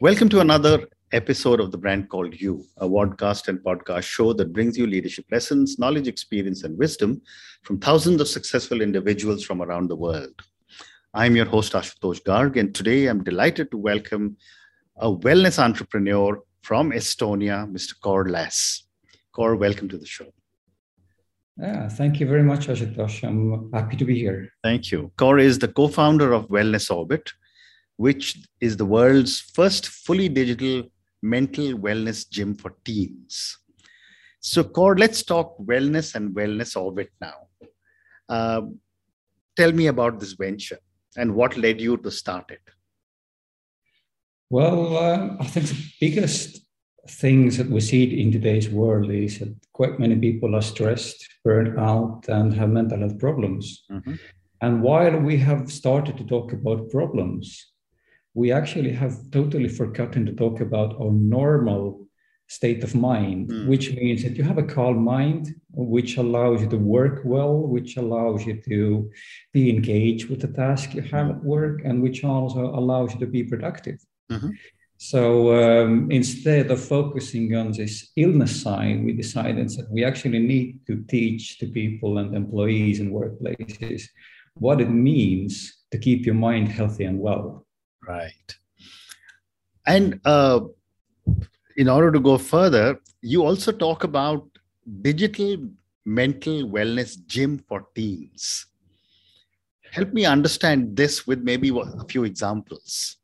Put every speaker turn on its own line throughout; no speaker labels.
Welcome to another episode of The Brand Called You, a podcast and podcast show that brings you leadership lessons, knowledge, experience, and wisdom from thousands of successful individuals from around the world. I'm your host, Ashutosh Garg, and today I'm delighted to welcome a wellness entrepreneur from Estonia, Mr. Kaur Lass. Kaur, welcome to the show.
Yeah, thank you very much, Ashutosh. I'm happy to be here.
Thank you. Kaur is the co founder of Wellness Orbit, which is the world's first fully digital mental wellness gym for teens. So, Kaur, let's talk wellness and wellness orbit now. Um, tell me about this venture and what led you to start it.
Well, uh, I think the biggest things that we see in today's world is that quite many people are stressed, burned out, and have mental health problems. Mm-hmm. And while we have started to talk about problems, we actually have totally forgotten to talk about our normal state of mind, mm. which means that you have a calm mind, which allows you to work well, which allows you to be engaged with the task you have at work, and which also allows you to be productive. Mm-hmm. So um, instead of focusing on this illness side, we decided that we actually need to teach the people and employees in workplaces what it means to keep your mind healthy and well.
Right. And uh, in order to go further, you also talk about digital mental wellness gym for teens. Help me understand this with maybe a few examples.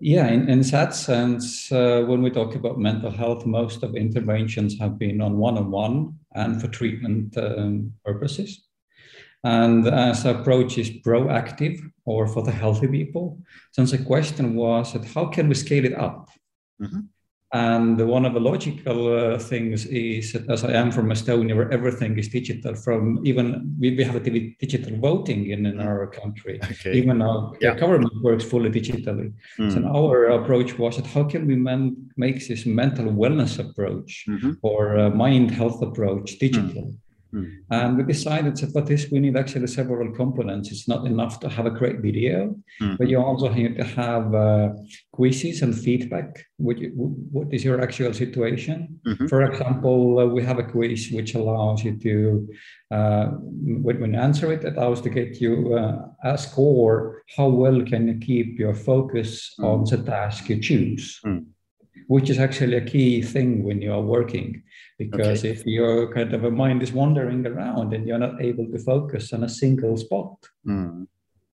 Yeah, in, in that sense, uh, when we talk about mental health, most of interventions have been on one on one and for treatment um, purposes. And as approach is proactive or for the healthy people, since the question was that how can we scale it up? Mm-hmm. And one of the logical uh, things is that as I am from Estonia, where everything is digital, from even we, we have a digital voting in, in our country, okay. even our yeah. government works fully digitally. Mm. So our approach was that how can we man, make this mental wellness approach mm-hmm. or mind health approach digital? Mm. Mm. And we decided that for this, we need actually several components. It's not enough to have a great video, mm. but you also need to have uh, quizzes and feedback. What, you, what is your actual situation? Mm-hmm. For example, uh, we have a quiz which allows you to, uh, when, when you answer it, it allows to get you uh, a score. How well can you keep your focus mm. on the task you choose? Mm which is actually a key thing when you are working because okay. if your kind of a mind is wandering around and you're not able to focus on a single spot mm.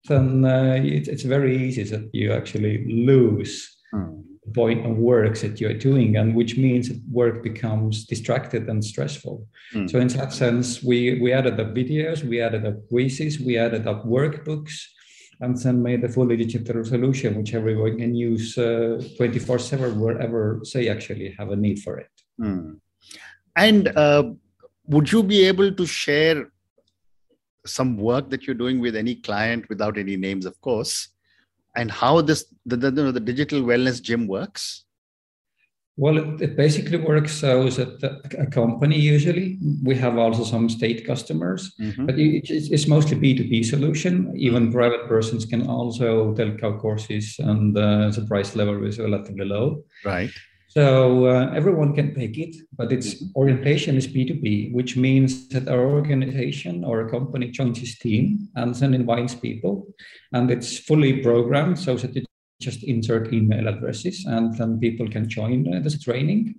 then uh, it, it's very easy that you actually lose mm. the point of work that you're doing and which means that work becomes distracted and stressful mm. so in that sense we we added up videos we added up quizzes we added up workbooks and then made a fully digital solution which everyone can use uh, 24 7 wherever they actually have a need for it mm.
And uh, would you be able to share some work that you're doing with any client without any names of course and how this the, the, the digital wellness gym works
well, it, it, basically works so that a company usually we have also some state customers, mm-hmm. but it, it's, it's, mostly B two B solution. Even mm-hmm. private persons can also Telco courses, and uh, the price level is relatively low.
Right.
So uh, everyone can take it, but its mm-hmm. orientation is B two B, which means that our organization or a company joins its team and then invites people, and it's fully programmed so that you just insert email addresses and then people can join uh, this training.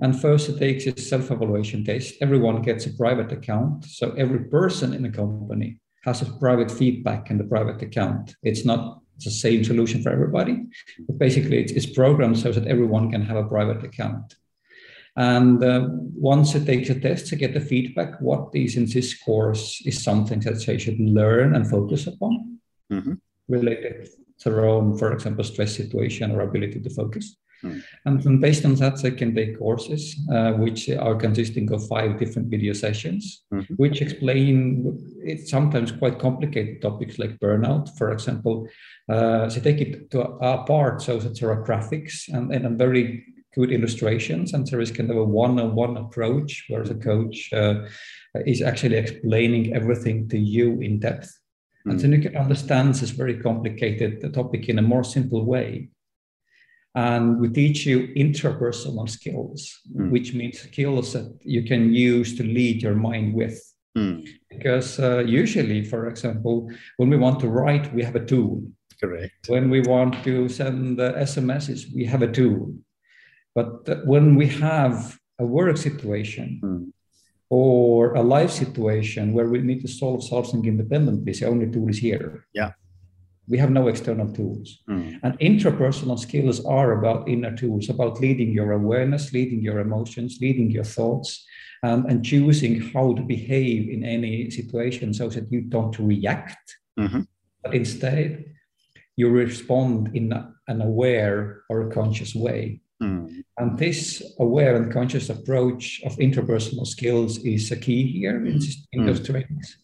And first it takes a self-evaluation test. Everyone gets a private account. So every person in the company has a private feedback in the private account. It's not the same solution for everybody, but basically it's, it's programmed so that everyone can have a private account. And uh, once it takes a test to get the feedback, what is in this course is something that they should learn and focus upon mm-hmm. related to their own, for example, stress situation or ability to focus. Mm. And based on that, they can take courses uh, which are consisting of five different video sessions, mm-hmm. which explain it's sometimes quite complicated topics like burnout. For example, uh, they take it to apart so that there are graphics and, and very good illustrations, and there is kind of a one-on-one approach where the coach uh, is actually explaining everything to you in depth and then you can understand this very complicated topic in a more simple way. And we teach you interpersonal skills,
Mm.
which means skills that you can use to lead your mind with.
Mm.
Because uh, usually, for example, when we want to write, we have a tool.
Correct.
When we want to send uh, SMSs, we have a tool. But uh, when we have a work situation
Mm.
or a life situation where we need to solve something independently, the only tool is here.
Yeah.
We have no external tools.
Mm.
And intrapersonal skills are about inner tools, about leading your awareness, leading your emotions, leading your thoughts, and, and choosing how to behave in any situation so that you don't react,
Mhm.
but instead you respond in an aware or a conscious way.
Mm.
And this aware and conscious approach of interpersonal skills is a key here in, in those trainings.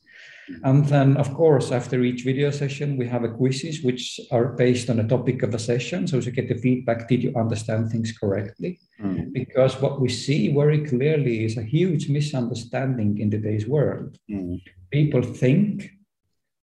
And then, of course, after each video session, we have a quizzes which are based on the topic of the session. So you get the feedback, did you understand things correctly?
Mm.
Because what we see very clearly is a huge misunderstanding in today's world.
Mm.
People think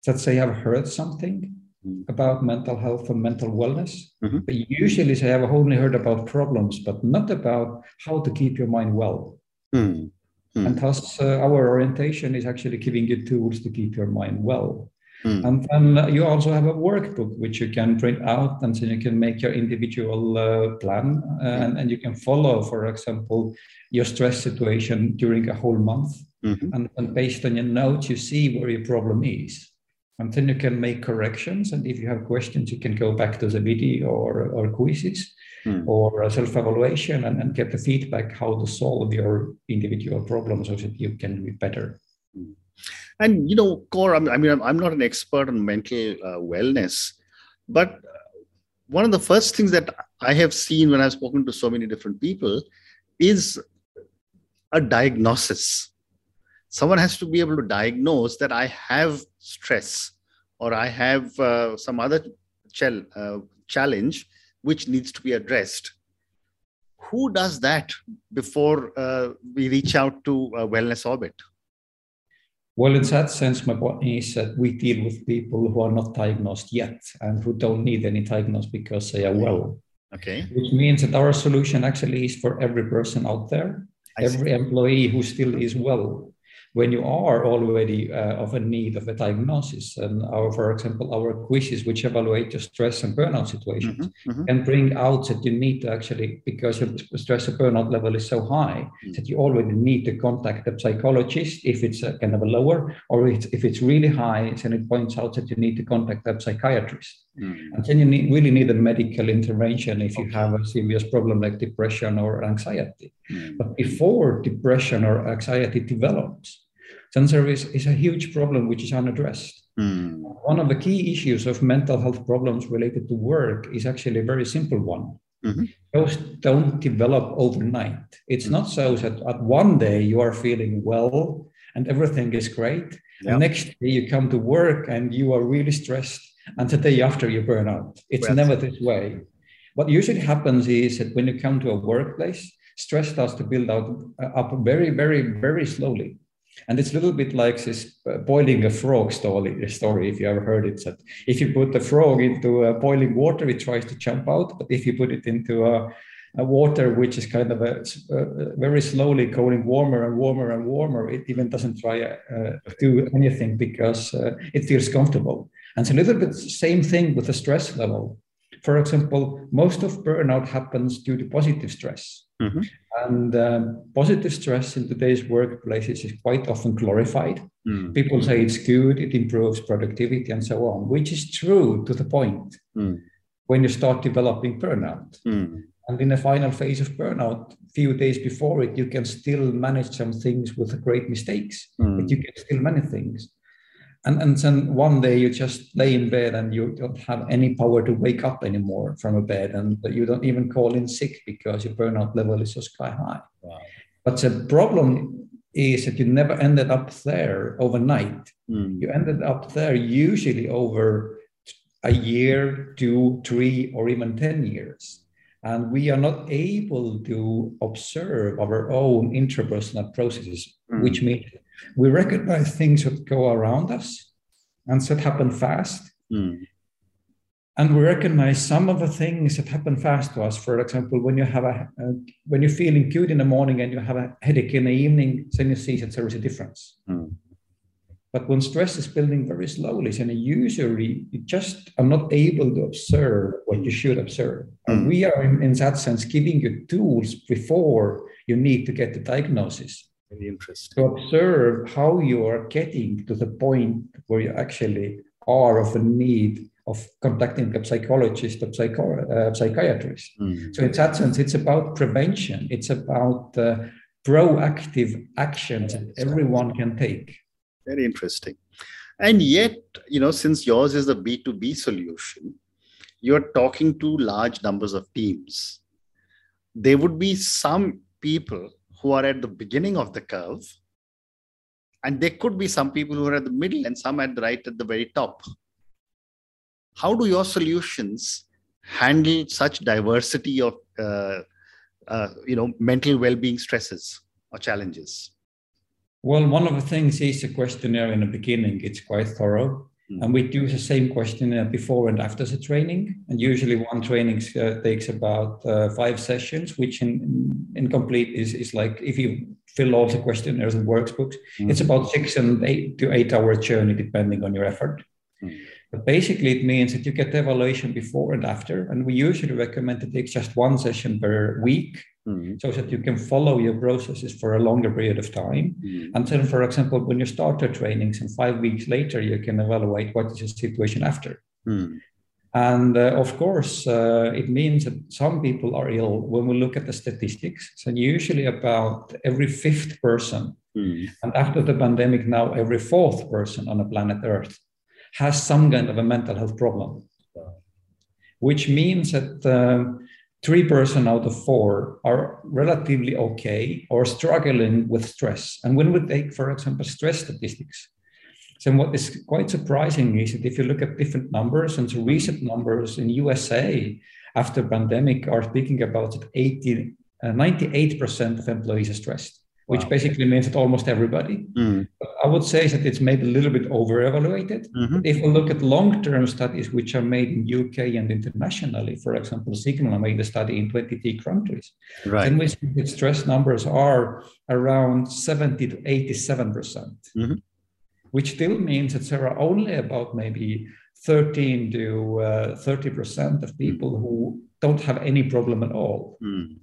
that they have heard something
Mm.
about mental health and mental wellness,
Mhm.
but usually they have only heard about problems, but not about how to keep your mind well.
Mm. Mm.
And thus, uh, our orientation is actually giving you tools to keep your mind well.
Mm.
And then you also have a workbook which you can print out, and then you can make your individual uh, plan, uh, and, and you can follow, for example, your stress situation during a whole month.
Mhm.
And, and based on your notes, you see where your problem is. And then you can make corrections. And if you have questions, you can go back to the video or, or quizzes
Mm.
or self-evaluation and, and get the feedback how to solve your individual problems so that you can be better.
And you know, Kaur. I mean, I'm, not an expert on mental uh, wellness, but one of the first things that I have seen when I've spoken to so many different people is a diagnosis. Someone has to be able to diagnose that I have stress or I have uh, some other chal- uh, challenge which needs to be addressed. Who does that before uh, we reach out to uh, Wellness Orbit?
Well, in that sense, my point is that we deal with people who are not diagnosed yet and who don't need any diagnosis because they are well,
Okay.
which means that our solution actually is for every person out there,
I see.
every employee who still is well. When you are already uh, of a need of a diagnosis, and our, for example, our quizzes which evaluate your stress and burnout situations,
Mhm, mhm.
can bring out that you need to actually, because your stress and burnout level is so high,
Mm.
that you already need to contact a psychologist if it's a kind of a lower, or it's, if it's really high, then it points out that you need to contact a psychiatrist.
Mm.
And then you need, really need a medical intervention if you
Okay.
have a serious problem like depression or anxiety.
Mm.
But before depression or anxiety develops, there is, is a huge problem which is unaddressed.
Mm.
One of the key issues of mental health problems related to work is actually a very simple one.
Mhm.
Those don't develop overnight. It's not so that at one day you are feeling well and everything is great.
Yeah.
Next day you come to work and you are really stressed, and the day after you burn out. It's never this way. What usually happens is that when you come to a workplace, stress starts to build out uh, up very, very, very slowly. And it's a little bit like this uh, boiling a frog story, story, if you ever heard it. That if you put the frog into uh, boiling water, it tries to jump out. But if you put it into a, a water which is kind of a, uh, very slowly going warmer and warmer and warmer, it even doesn't try uh, to do anything because uh, it feels comfortable. And it's a little bit the same thing with the stress level. For example, most of burnout happens due to positive stress.
Mhm.
And um, positive stress in today's workplaces is quite often glorified.
Mm.
People say it's good, it improves productivity, and so on, which is true to the point
Mm.
when you start developing burnout.
Mm.
And in the final phase of burnout, few days before it, you can still manage some things with great mistakes,
Mm.
but you can still manage things. And, and then one day you just lay in bed and you don't have any power to wake up anymore from a bed, and you don't even call in sick because your burnout level is so sky high.
Wow.
But the problem is that you never ended up there overnight.
Mm.
You ended up there usually over a year, two, three, or even 10 years. And we are not able to observe our own intrapersonal processes,
Mm.
which means we recognize things that go around us and that happen fast.
Mm.
and we recognize some of the things that happen fast to us. For example, when you have a, uh, when you're feeling good in the morning and you have a headache in the evening, then you see that there is a difference. Mm. But when stress is building very slowly, then usually you just are not able to observe what you should observe. Mm. And we are, in, in that sense, giving you tools before you need to get the diagnosis.
Very interesting.
To observe how you are getting to the point where you actually are of a need of contacting a psychologist or psycho- uh, psychiatrist. Mm. So in that sense, it's about prevention. It's about uh, proactive actions that everyone can take.
Very interesting. And yet, you know, since yours is a B2B solution, you're talking to large numbers of teams. There would be some people who are at the beginning of the curve, and there could be some people who are at the middle and some at the right at the very top. How do your solutions handle such diversity of uh, uh, you know mental well-being stresses or challenges?
Well one of the things is a questionnaire in the beginning. It's quite thorough mm. and we do the same questionnaire before and after the training and usually one training uh, takes about uh, five sessions which in, in complete is, is like if you fill all the questionnaires and workbooks mm. it's about six and eight to eight hour journey depending on your effort mm. But basically, it means that you get the evaluation before and after. And we usually recommend to take just one session per week mm-hmm. so that you can follow your processes for a longer period of time. Mm-hmm. And then, for example, when you start your trainings and five weeks later, you can evaluate what is your situation after. Mm-hmm. And uh, of course, uh, it means that some people are ill. When we look at the statistics, so usually about every fifth person, mm. and after the pandemic, now every fourth person on the planet Earth has some kind of a mental health problem, which means that um, three person out of four are relatively okay or struggling with stress. And when we take, for example, stress statistics, so what is quite surprising is that if you look at different numbers and the recent numbers in USA after pandemic are speaking about that 80, uh, 98% of employees are stressed which wow. basically means that almost everybody. Mm. I would say that it's maybe a little bit over-evaluated. Mm-hmm. If we look at long-term studies which are made in UK and internationally, for example, Cigna made a study in 23 countries, right. then we see that stress numbers are around 70 to 87 percent, mm-hmm. which still means that there are only about maybe 13 to uh, 30 percent of people mm. who don't have any problem at all. Mm.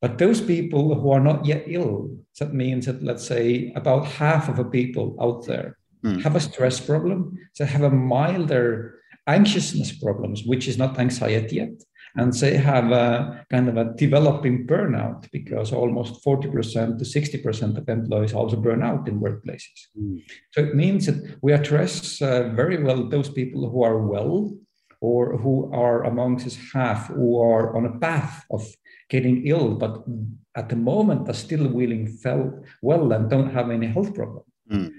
But those people who are not yet ill, that means that let's say about half of the people out there mm. have a stress problem, they have a milder anxiousness problems, which is not anxiety yet. And they have a kind of a developing burnout because almost 40% to 60% of employees also burn out in workplaces. Mm. So it means that we address uh, very well those people who are well or who are amongst this half who are on a path of getting ill, but at the moment are still willing felt well and don't have any health problem. Mm.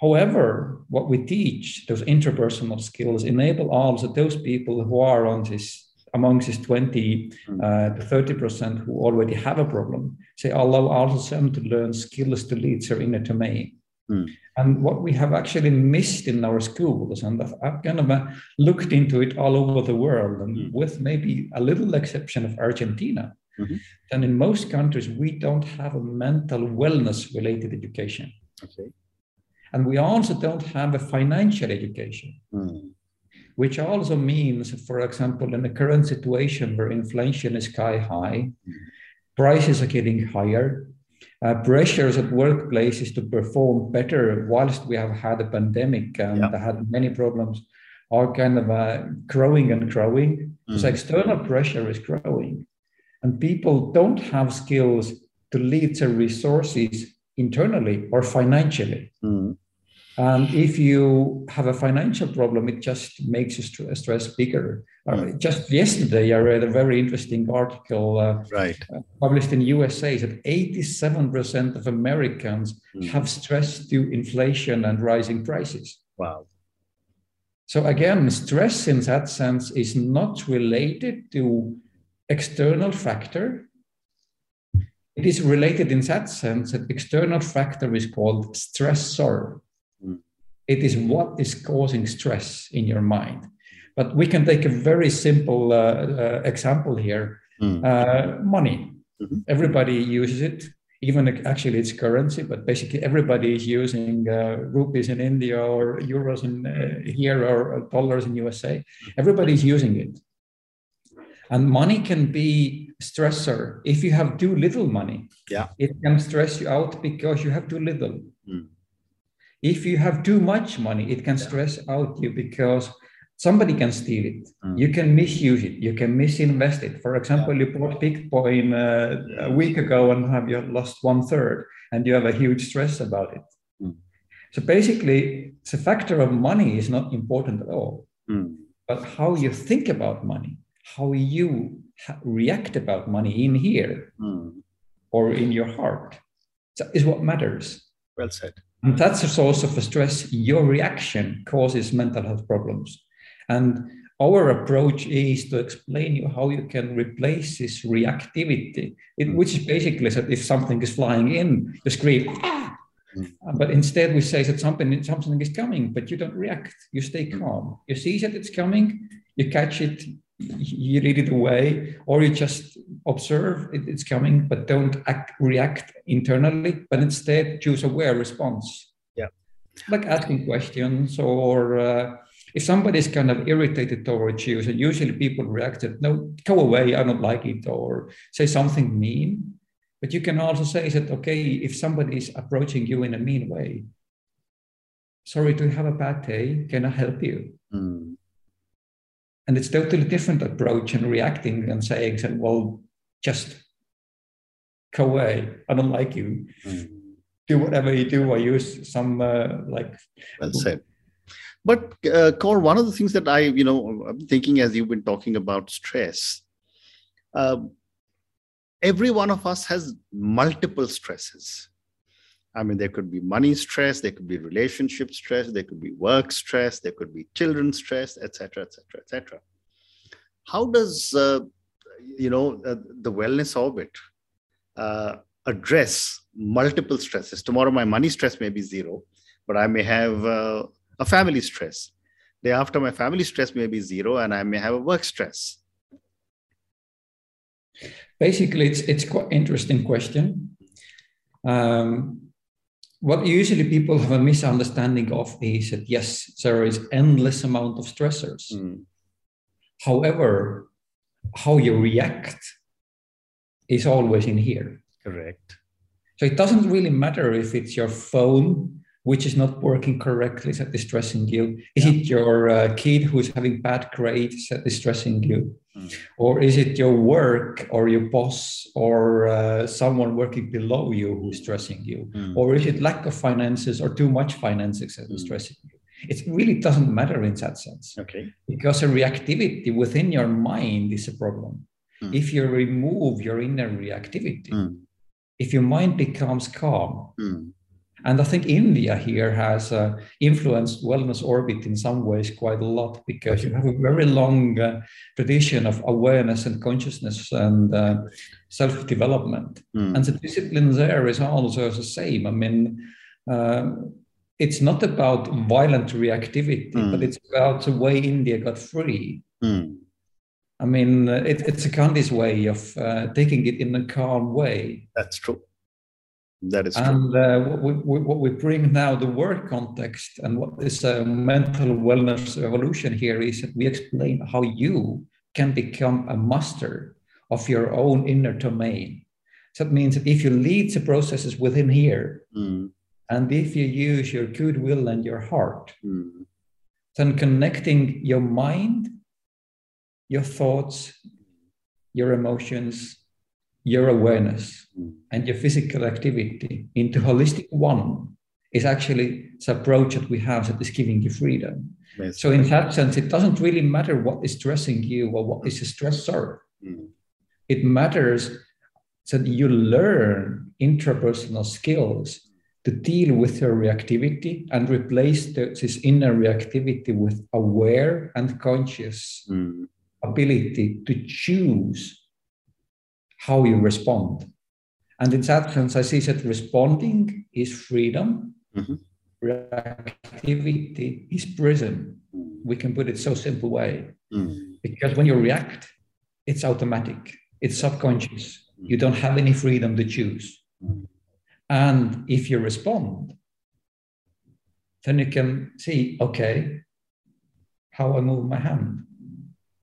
However, what we teach, those interpersonal skills, enable also those people who are on this amongst this 20 mm. uh, to 30 percent who already have a problem, say allow also them to learn skills to lead their inner domain. Mm. And what we have actually missed in our schools, and I've kind of uh, looked into it all over the world, and mm. with maybe a little exception of Argentina, Mm-hmm. And in most countries, we don't have a mental wellness related education. Okay. And we also don't have a financial education, mm. which also means, for example, in the current situation where inflation is sky high, mm. prices are getting higher, uh, pressures at workplaces to perform better whilst we have had a pandemic and yeah. had many problems are kind of uh, growing and growing. Mm. So external pressure is growing and people don't have skills to lead their resources internally or financially. Mm. And if you have a financial problem, it just makes you stress bigger. Mm. Just yesterday, I read a very interesting article uh, right. uh, published in USA that 87% of Americans mm. have stress due inflation and rising prices.
Wow.
So again, stress in that sense is not related to external factor. It is related in that sense that external factor is called stressor. Mm. It is what is causing stress in your mind. But we can take a very simple uh, uh, example here mm. money. Mm-hmm. Everybody uses it. Even actually, it's currency, but basically everybody is using uh, rupees in India or euros in uh, here or dollars in USA. Everybody is using it, and money can be stressor if you have too little money.
Yeah,
it can stress you out because you have too little. Mm. If you have too much money, it can stress out you because somebody can steal it. Mm. You can misuse it. You can misinvest it. For example, yeah. you bought Bitcoin uh, a week ago and have you lost one third, and you have a huge stress about it. Mm. So basically, the factor of money is not important at all, mm. but how you think about money, how you react about money in here mm. or in your heart, is what matters.
Well said.
And that's a source of stress. Your reaction causes mental health problems. And our approach is to explain you how you can replace this reactivity, it, which is basically that if something is flying in, you scream, ah! But instead, we say that something, something is coming, but you don't react. You stay calm. You see that it's coming, you catch it, you read it away, or you just observe it, it's coming, but don't act, react internally, but instead choose a aware response.
Yeah.
Like asking questions or uh, if somebody is kind of irritated towards you, so usually people react that, no, go away, I don't like it, or say something mean. But you can also say that, okay, if somebody is approaching you in a mean way, sorry, do you have a bad day? Can I help you? Mm. And it's totally different approach and reacting and saying, well, just go away. I don't like you. Mm. Do whatever you do or use some uh, like.
Well said. But uh, Kaur, one of the things that I, you know, I'm thinking as you've been talking about stress, uh, every one of us has multiple stresses. I mean, there could be money stress, there could be relationship stress, there could be work stress, there could be children stress, etc., etc., etc. How does uh, you know uh, the wellness orbit uh, address multiple stresses? Tomorrow, my money stress may be zero, but I may have uh, a family stress. Day after, my family stress may be zero, and I may have a work stress.
Basically, it's it's quite interesting question. Um, what usually people have a misunderstanding of is that yes, there is endless amount of stressors. Mm. However, how you react is always in here.
Correct.
So it doesn't really matter if it's your phone which is not working correctly is that distressing you? Is yeah. it your uh, kid who's having bad grades that is distressing you? Mm. Or is it your work or your boss or uh, someone working below you who's stressing you? Mm. Or is it lack of finances or too much finances that is mm. stressing you? It really doesn't matter in that sense.
Okay.
Because a reactivity within your mind is a problem. Mm. If you remove your inner reactivity, mm. if your mind becomes calm, and I think India here has uh, influenced wellness orbit in some ways quite a lot because you have a very long uh, tradition of awareness and consciousness and uh, self development. Mm. And the discipline there is also the same. I mean, um, it's not about violent reactivity, mm. but it's about the way India got free. Mm. I mean, it, it's a Gandhi's way of uh, taking it in a calm way.
That's true. That is
true. And uh, what, we, what we bring now, the work context and what is a mental wellness evolution here is that we explain how you can become a master of your own inner domain. So that means that if you lead the processes within here, mm. and if you use your goodwill and your heart, mm. then connecting your mind, your thoughts, your emotions, your awareness mm. and your physical activity into holistic one is actually the approach that we have that is giving you freedom. Yes. So in that sense, it doesn't really matter what is stressing you or what is a stressor. Mm. It matters that you learn interpersonal skills to deal with your reactivity and replace the, this inner reactivity with aware and conscious mm. ability to choose how you respond. And in that sense, I see that responding is freedom, mm-hmm. reactivity is prison. we can put it so simple way.
Mm.
Because when you react, it's automatic, it's subconscious. You don't have any freedom to choose. And if you respond, then you can see, okay, how I move my hand.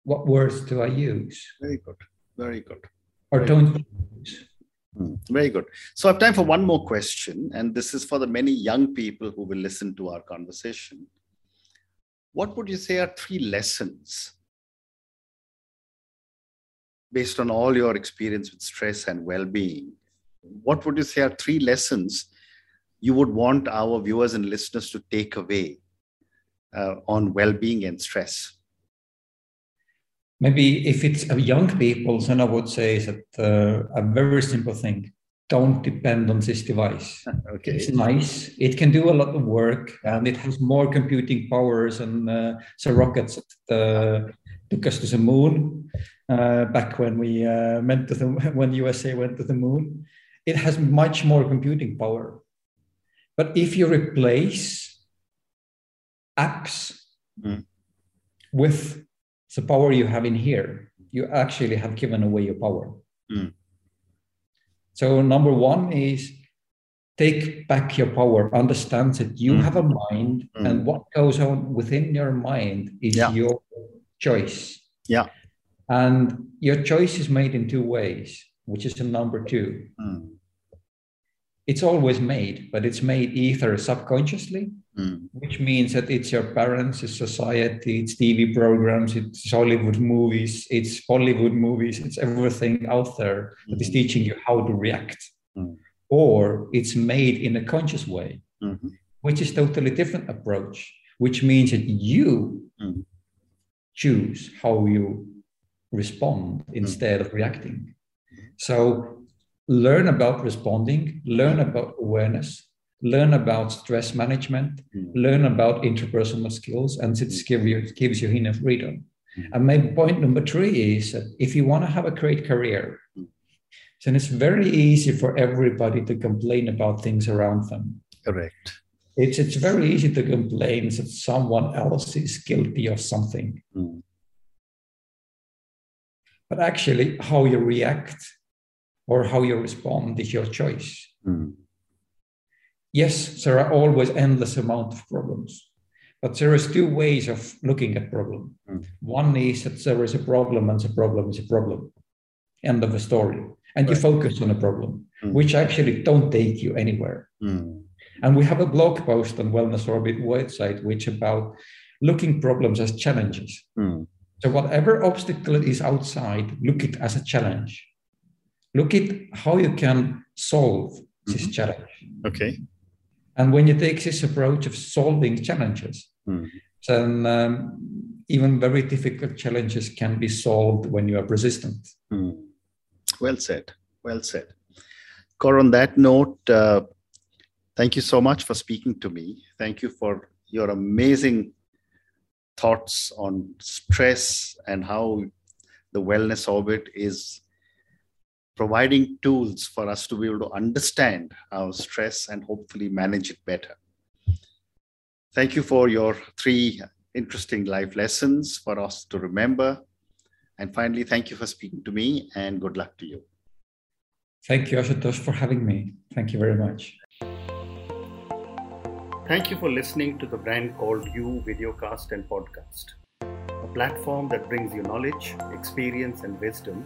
What words do I use?
Very good. Very good.
Or
Right.
don't use.
Mm, Very good. So I have time for one more question, and this is for the many young people who will listen to our conversation. What would you say are three lessons based on all your experience with stress and well being? What would you say are three lessons you would want our viewers and listeners to take away uh, on well being and stress?
Maybe if it's young people, then I would say that uh, a very simple thing don't depend on this device.
Okay.
It's nice. It can do a lot of work, and it has more computing powers and uh, the rockets that uh, took us to the moon uh, back when we uh, went to the when USA went to the moon. It has much more computing power. But if you replace apps
Mm.
with the power you have in here, you actually have given away your power.
Mm.
So number one is take back your power. Understand that you
Mm.
have a mind,
Mm.
and what goes on within your mind is
Yeah.
your choice.
Yeah.
And your choice is made in two ways, which is the number two.
Mm,
It's always made, but it's made either subconsciously,
mm,
which means that it's your parents, it's society, it's TV programs, it's Hollywood movies, it's Bollywood movies, it's everything out there that is
Mhm.
teaching you how to react.
Mm.
Or it's made in a conscious way,
mhm,
which is totally different approach, which means that you
Mm.
choose how you respond instead of reacting. So learn about responding, learn about awareness, learn about stress management,
mm.
learn about interpersonal skills, and it gives you, gives you inner freedom.
Mm.
And my point number three is that if you want to have a great career,
Mm.
then it's very easy for everybody to complain about things around them.
Correct.
It's, it's very easy to complain that someone else is guilty of something.
Mm,
But actually, how you react or how you respond is your choice.
mm,
Yes, there are always endless amount of problems, but there is two ways of looking at problem.
Mm.
One is that there is a problem and the problem is a problem. End of the story. And you focus on a problem,
Mm.
which actually don't take you anywhere.
mm,
And we have a blog post on Wellness Orbit website, which about looking problems as challenges.
mm,
So whatever obstacle is outside, look it as a challenge. Look at how you can solve this
Mhm.
challenge.
Okay.
And when you take this approach of solving challenges,
Mm.
then um, even very difficult challenges can be solved when you are persistent.
Mm. Well said. Well said. Kaur, on that note, uh, thank you so much for speaking to me. Thank you for your amazing thoughts on stress and how the wellness orbit is providing tools for us to be able to understand our stress and hopefully manage it better. Thank you for your three interesting life lessons for us to remember. And finally, thank you for speaking to me and good luck to you.
Thank you, Ashutosh, for having me. Thank you very much.
Thank you for listening to the brand called You Videocast and Podcast, a platform that brings you knowledge, experience, and wisdom